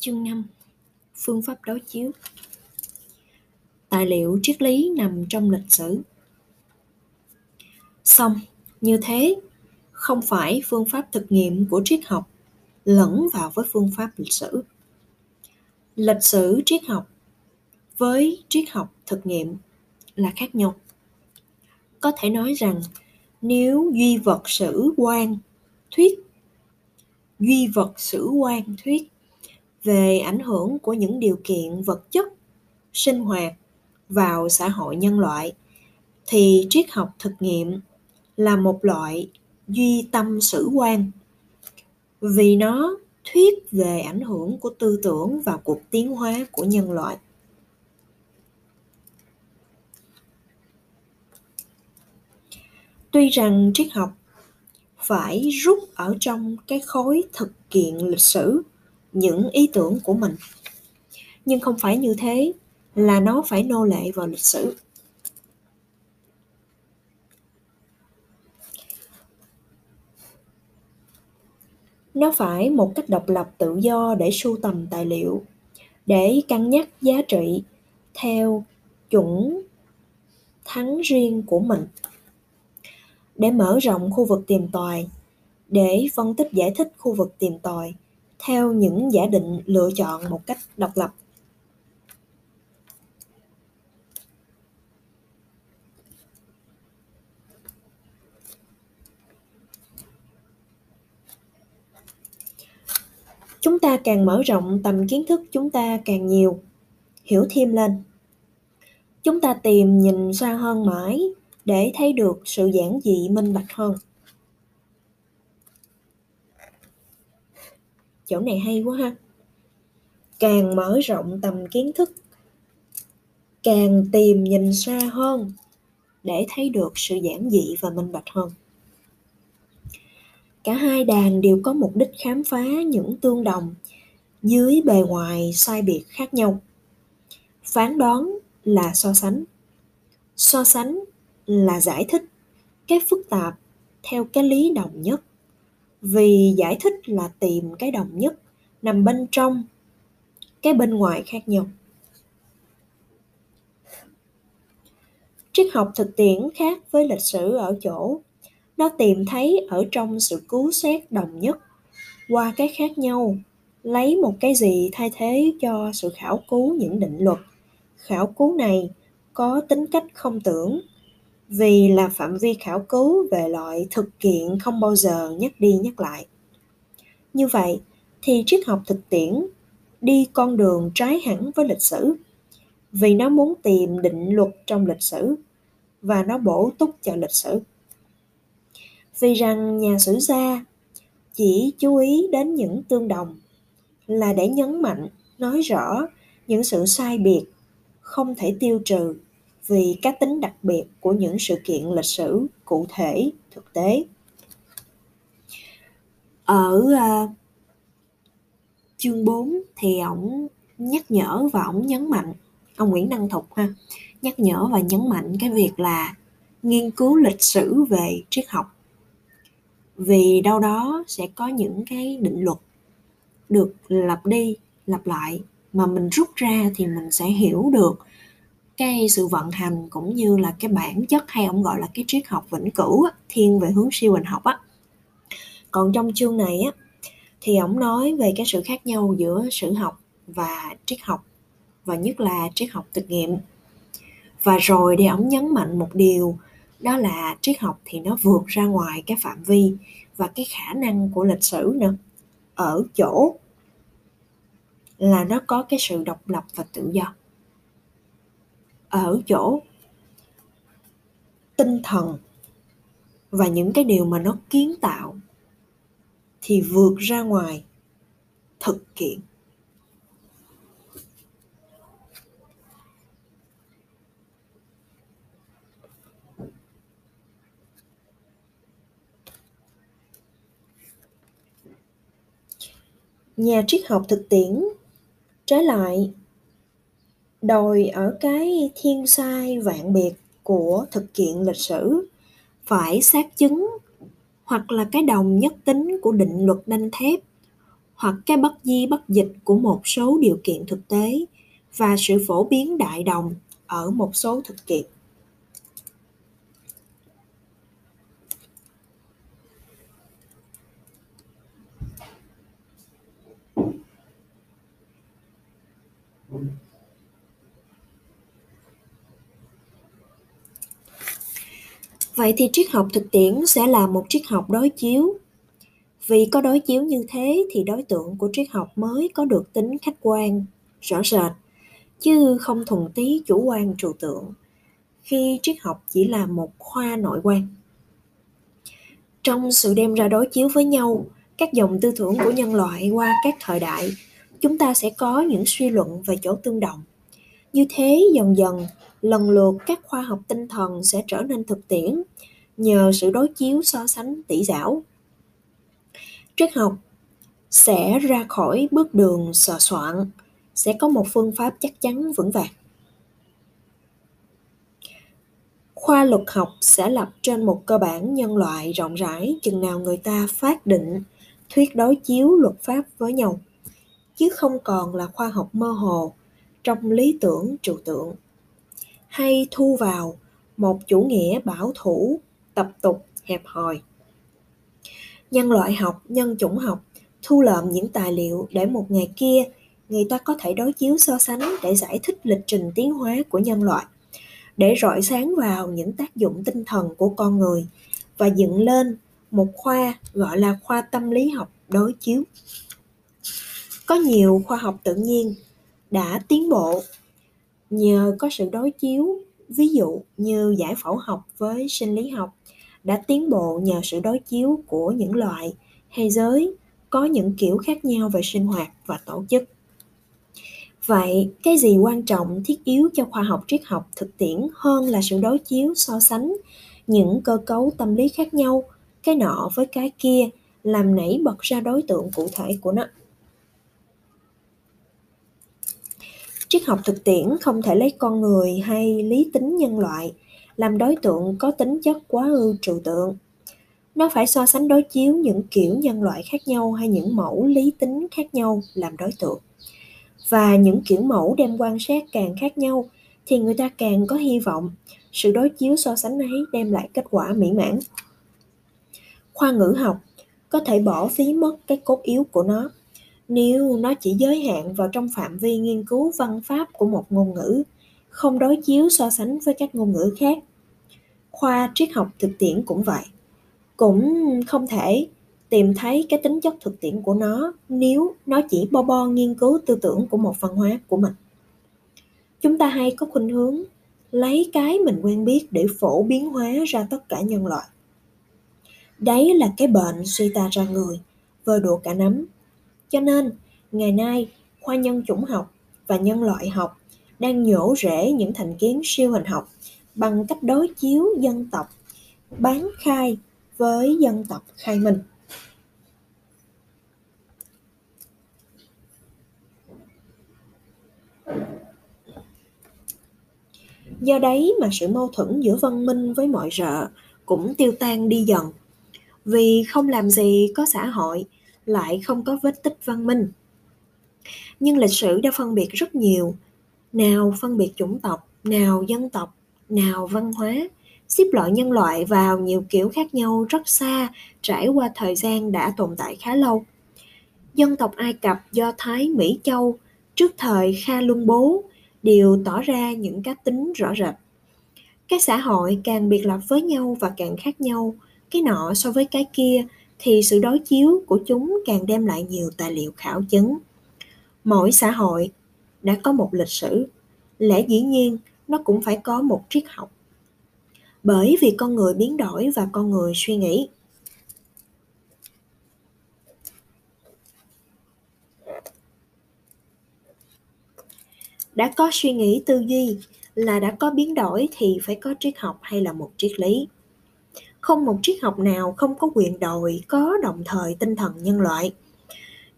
Chương 5 Phương pháp đối chiếu Tài liệu triết lý nằm trong lịch sử Xong, như thế, không phải phương pháp thực nghiệm của triết học lẫn vào với phương pháp lịch sử. Lịch sử triết học với triết học thực nghiệm là khác nhau. Có thể nói rằng nếu duy vật sử quan thuyết duy vật sử quan thuyết về ảnh hưởng của những điều kiện vật chất, sinh hoạt vào xã hội nhân loại, thì triết học thực nghiệm là một loại duy tâm sử quan. Vì nó thuyết về ảnh hưởng của tư tưởng vào cuộc tiến hóa của nhân loại. Tuy rằng triết học phải rút ở trong cái khối thực kiện lịch sử những ý tưởng của mình. Nhưng không phải như thế là nó phải nô lệ vào lịch sử. Nó phải một cách độc lập tự do để sưu tầm tài liệu, để cân nhắc giá trị theo chuẩn thắng riêng của mình, để mở rộng khu vực tìm tòi, để phân tích giải thích khu vực tìm tòi theo những giả định lựa chọn một cách độc lập. Chúng ta càng mở rộng tầm kiến thức chúng ta càng nhiều, hiểu thêm lên. Chúng ta tìm nhìn xa hơn mãi để thấy được sự giản dị minh bạch hơn. Chỗ này hay quá ha. Càng mở rộng tầm kiến thức, càng tìm nhìn xa hơn để thấy được sự giản dị và minh bạch hơn. Cả hai đàn đều có mục đích khám phá những tương đồng dưới bề ngoài sai biệt khác nhau. Phán đoán là so sánh so sánh là giải thích cái phức tạp theo cái lý đồng nhất vì giải thích là tìm cái đồng nhất nằm bên trong, cái bên ngoài khác nhau. Triết học thực tiễn khác với lịch sử ở chỗ, nó tìm thấy ở trong sự cứu xét đồng nhất, qua cái khác nhau, lấy một cái gì thay thế cho sự khảo cứu, những định luật. Khảo cứu này có tính cách không tưởng vì là phạm vi khảo cứu về loại thực kiện không bao giờ nhắc đi nhắc lại. Như vậy, thì triết học thực tiễn đi con đường trái hẳn với lịch sử, vì nó muốn tìm định luật trong lịch sử và nó bổ túc cho lịch sử. Vì rằng nhà sử gia chỉ chú ý đến những tương đồng là để nhấn mạnh, nói rõ những sự sai biệt không thể tiêu trừ vì các tính đặc biệt của những sự kiện lịch sử cụ thể thực tế. Ở uh, chương 4 thì ổng nhắc nhở và ổng nhấn mạnh ông Nguyễn Đăng Thục ha nhắc nhở và nhấn mạnh cái việc là nghiên cứu lịch sử về triết học. Vì đâu đó sẽ có những cái định luật được lặp đi lặp lại mà mình rút ra thì mình sẽ hiểu được cái sự vận hành cũng như là cái bản chất hay ông gọi là cái triết học vĩnh cửu á, thiên về hướng siêu hình học á. Còn trong chương này á thì ông nói về cái sự khác nhau giữa sử học và triết học và nhất là triết học thực nghiệm. Và rồi thì ông nhấn mạnh một điều đó là triết học thì nó vượt ra ngoài cái phạm vi và cái khả năng của lịch sử nữa ở chỗ là nó có cái sự độc lập và tự do ở chỗ tinh thần và những cái điều mà nó kiến tạo thì vượt ra ngoài thực kiện. Nhà triết học thực tiễn trái lại đòi ở cái thiên sai vạn biệt của thực kiện lịch sử phải xác chứng hoặc là cái đồng nhất tính của định luật đanh thép hoặc cái bất di bất dịch của một số điều kiện thực tế và sự phổ biến đại đồng ở một số thực kiện. Vậy thì triết học thực tiễn sẽ là một triết học đối chiếu. Vì có đối chiếu như thế thì đối tượng của triết học mới có được tính khách quan, rõ rệt, chứ không thuần tí chủ quan trừu tượng, khi triết học chỉ là một khoa nội quan. Trong sự đem ra đối chiếu với nhau, các dòng tư tưởng của nhân loại qua các thời đại, chúng ta sẽ có những suy luận về chỗ tương đồng. Như thế dần dần, lần lượt các khoa học tinh thần sẽ trở nên thực tiễn nhờ sự đối chiếu so sánh tỷ giảo triết học sẽ ra khỏi bước đường sờ soạn, sẽ có một phương pháp chắc chắn vững vàng. Khoa luật học sẽ lập trên một cơ bản nhân loại rộng rãi, chừng nào người ta phát định, thuyết đối chiếu luật pháp với nhau, chứ không còn là khoa học mơ hồ trong lý tưởng trừu tượng. Hay thu vào một chủ nghĩa bảo thủ, tập tục, hẹp hòi. Nhân loại học, nhân chủng học, thu lượm những tài liệu để một ngày kia người ta có thể đối chiếu so sánh để giải thích lịch trình tiến hóa của nhân loại, để rọi sáng vào những tác dụng tinh thần của con người và dựng lên một khoa gọi là khoa tâm lý học đối chiếu. Có nhiều khoa học tự nhiên đã tiến bộ. Nhờ có sự đối chiếu, ví dụ như giải phẫu học với sinh lý học, đã tiến bộ nhờ sự đối chiếu của những loại hay giới, có những kiểu khác nhau về sinh hoạt và tổ chức. Vậy, cái gì quan trọng, thiết yếu cho khoa học triết học thực tiễn hơn là sự đối chiếu, so sánh những cơ cấu tâm lý khác nhau, cái nọ với cái kia, làm nảy bật ra đối tượng cụ thể của nó? Triết học thực tiễn không thể lấy con người hay lý tính nhân loại, làm đối tượng có tính chất quá ư trừu tượng. Nó phải so sánh đối chiếu những kiểu nhân loại khác nhau hay những mẫu lý tính khác nhau làm đối tượng. Và những kiểu mẫu đem quan sát càng khác nhau thì người ta càng có hy vọng sự đối chiếu so sánh ấy đem lại kết quả mỹ mãn. Khoa ngữ học có thể bỏ phí mất cái cốt yếu của nó nếu nó chỉ giới hạn vào trong phạm vi nghiên cứu văn pháp của một ngôn ngữ, không đối chiếu so sánh với các ngôn ngữ khác. Khoa triết học thực tiễn cũng vậy. Cũng không thể tìm thấy cái tính chất thực tiễn của nó nếu nó chỉ bo bo nghiên cứu tư tưởng của một văn hóa của mình. Chúng ta hay có khuynh hướng lấy cái mình quen biết để phổ biến hóa ra tất cả nhân loại. Đấy là cái bệnh suy ta ra người vơ đùa cả nắm cho nên, ngày nay, khoa nhân chủng học và nhân loại học đang nhổ rễ những thành kiến siêu hình học bằng cách đối chiếu dân tộc bán khai với dân tộc khai minh. Do đấy mà sự mâu thuẫn giữa văn minh với mọi rợ cũng tiêu tan đi dần. Vì không làm gì có xã hội lại không có vết tích văn minh. Nhưng lịch sử đã phân biệt rất nhiều, nào phân biệt chủng tộc, nào dân tộc, nào văn hóa, xếp loại nhân loại vào nhiều kiểu khác nhau rất xa, trải qua thời gian đã tồn tại khá lâu. Dân tộc Ai Cập, Do Thái, Mỹ Châu trước thời Kha Luân Bố đều tỏ ra những cá tính rõ rệt. Các xã hội càng biệt lập với nhau và càng khác nhau, cái nọ so với cái kia thì sự đối chiếu của chúng càng đem lại nhiều tài liệu khảo chứng. Mỗi xã hội đã có một lịch sử, lẽ dĩ nhiên nó cũng phải có một triết học. Bởi vì con người biến đổi và con người suy nghĩ. Đã có suy nghĩ tư duy là đã có biến đổi thì phải có triết học hay là một triết lý không một triết học nào không có quyền đòi, có đồng thời tinh thần nhân loại.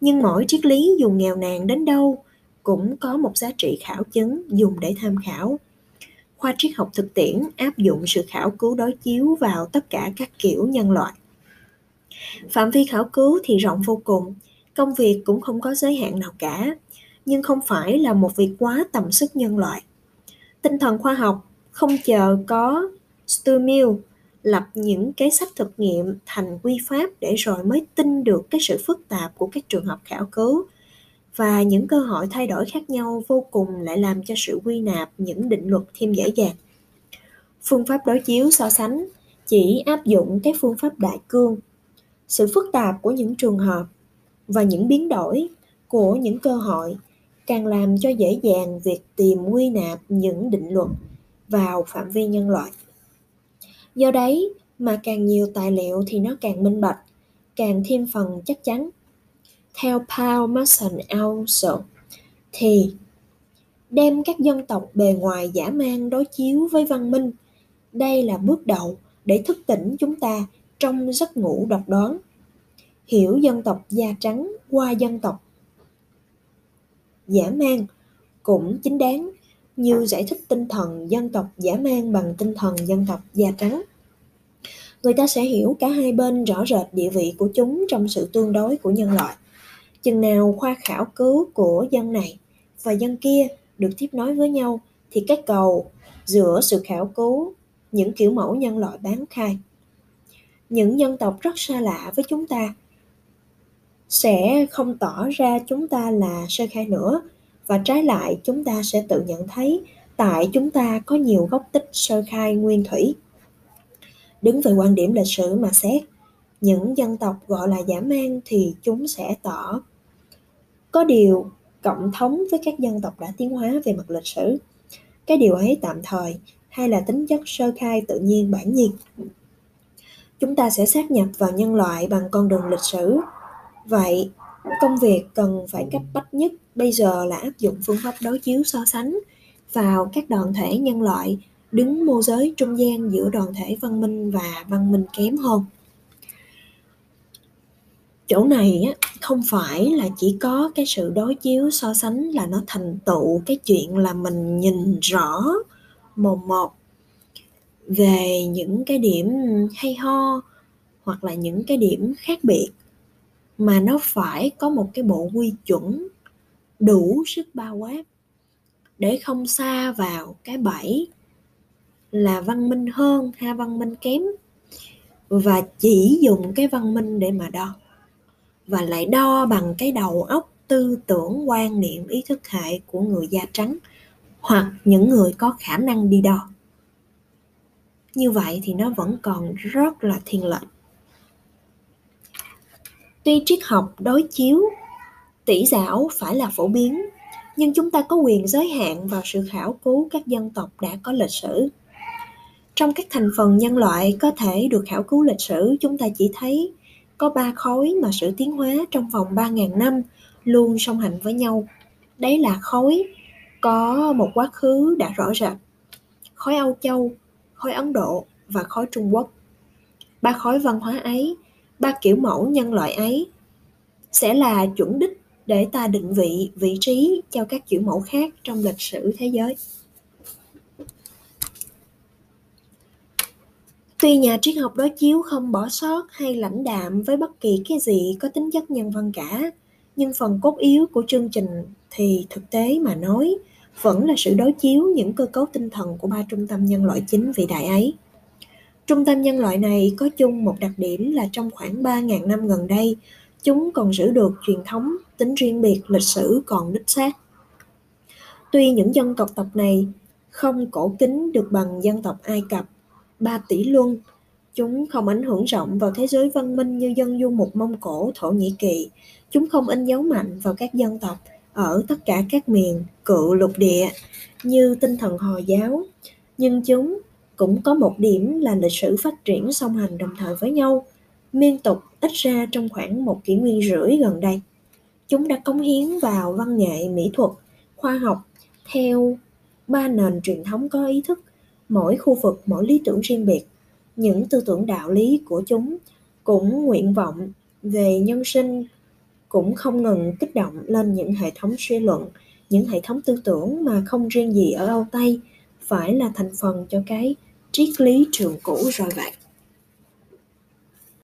Nhưng mỗi triết lý dù nghèo nàn đến đâu cũng có một giá trị khảo chứng dùng để tham khảo. Khoa triết học thực tiễn áp dụng sự khảo cứu đối chiếu vào tất cả các kiểu nhân loại. Phạm vi khảo cứu thì rộng vô cùng, công việc cũng không có giới hạn nào cả, nhưng không phải là một việc quá tầm sức nhân loại. Tinh thần khoa học không chờ có Sturmill lập những cái sách thực nghiệm thành quy pháp để rồi mới tin được cái sự phức tạp của các trường hợp khảo cứu. Và những cơ hội thay đổi khác nhau vô cùng lại làm cho sự quy nạp những định luật thêm dễ dàng. Phương pháp đối chiếu so sánh chỉ áp dụng cái phương pháp đại cương, sự phức tạp của những trường hợp và những biến đổi của những cơ hội càng làm cho dễ dàng việc tìm quy nạp những định luật vào phạm vi nhân loại do đấy mà càng nhiều tài liệu thì nó càng minh bạch, càng thêm phần chắc chắn. Theo Paul Mason also thì đem các dân tộc bề ngoài giả mang đối chiếu với văn minh, đây là bước đầu để thức tỉnh chúng ta trong giấc ngủ độc đoán. Hiểu dân tộc da trắng qua dân tộc, giả mang cũng chính đáng như giải thích tinh thần dân tộc, giả mang bằng tinh thần dân tộc, da trắng. Người ta sẽ hiểu cả hai bên rõ rệt địa vị của chúng trong sự tương đối của nhân loại. Chừng nào khoa khảo cứu của dân này và dân kia được tiếp nối với nhau, thì các cầu giữa sự khảo cứu, những kiểu mẫu nhân loại bán khai. Những dân tộc rất xa lạ với chúng ta sẽ không tỏ ra chúng ta là sơ khai nữa và trái lại, chúng ta sẽ tự nhận thấy tại chúng ta có nhiều gốc tích sơ khai nguyên thủy. Đứng về quan điểm lịch sử mà xét, những dân tộc gọi là giả mang thì chúng sẽ tỏ. Có điều, cộng thống với các dân tộc đã tiến hóa về mặt lịch sử. Cái điều ấy tạm thời, hay là tính chất sơ khai tự nhiên bản nhiên? Chúng ta sẽ sát nhập vào nhân loại bằng con đường lịch sử. Vậy, công việc cần phải cấp bách nhất bây giờ là áp dụng phương pháp đối chiếu so sánh vào các đoàn thể nhân loại đứng mô giới trung gian giữa đoàn thể văn minh và văn minh kém hơn. Chỗ này á, không phải là chỉ có cái sự đối chiếu so sánh là nó thành tựu cái chuyện là mình nhìn rõ, mồm một về những cái điểm hay ho hoặc là những cái điểm khác biệt, mà nó phải có một cái bộ quy chuẩn đủ sức bao quát. Để không xa vào cái bẫy là văn minh hơn hay văn minh kém. Và chỉ dùng cái văn minh để mà đo. Và lại đo bằng cái đầu óc tư tưởng, quan niệm, ý thức hệ của người da trắng hoặc những người có khả năng đi đo. Như vậy thì nó vẫn còn rất là thiên lệch. Tuy triết học đối chiếu tỷ giáo phải là phổ biến nhưng chúng ta có quyền giới hạn vào sự khảo cứu các dân tộc đã có lịch sử trong các thành phần nhân loại có thể được khảo cứu lịch sử chúng ta chỉ thấy có ba khối mà sự tiến hóa trong vòng 3.000 năm luôn song hành với nhau. Đấy là khối có một quá khứ đã rõ rệt. Khối Âu Châu, khối Ấn Độ và khối Trung Quốc. Ba khối văn hóa ấy, ba kiểu mẫu nhân loại ấy sẽ là chuẩn đích để ta định vị vị trí cho các kiểu mẫu khác trong lịch sử thế giới. Tuy nhà triết học đối chiếu không bỏ sót hay lãnh đạm với bất kỳ cái gì có tính chất nhân văn cả, nhưng phần cốt yếu của chương trình thì thực tế mà nói vẫn là sự đối chiếu những cơ cấu tinh thần của ba trung tâm nhân loại chính vĩ đại ấy. Trung tâm nhân loại này có chung một đặc điểm là trong khoảng 3.000 năm gần đây, chúng còn giữ được truyền thống, tính riêng biệt, lịch sử còn đích xác. Tuy những dân tộc tộc này không cổ kính được bằng dân tộc Ai Cập, ba tỷ luân. Chúng không ảnh hưởng rộng vào thế giới văn minh như dân du mục Mông Cổ, Thổ Nhĩ Kỳ. Chúng không in dấu mạnh vào các dân tộc ở tất cả các miền cự lục địa như tinh thần Hồi giáo. Nhưng chúng cũng có một điểm là lịch sử phát triển song hành đồng thời với nhau, liên tục ít ra trong khoảng một kỷ nguyên rưỡi gần đây. Chúng đã cống hiến vào văn nghệ, mỹ thuật, khoa học theo ba nền truyền thống có ý thức mỗi khu vực mỗi lý tưởng riêng biệt những tư tưởng đạo lý của chúng cũng nguyện vọng về nhân sinh cũng không ngừng kích động lên những hệ thống suy luận những hệ thống tư tưởng mà không riêng gì ở âu tây phải là thành phần cho cái triết lý trường cũ rồi vậy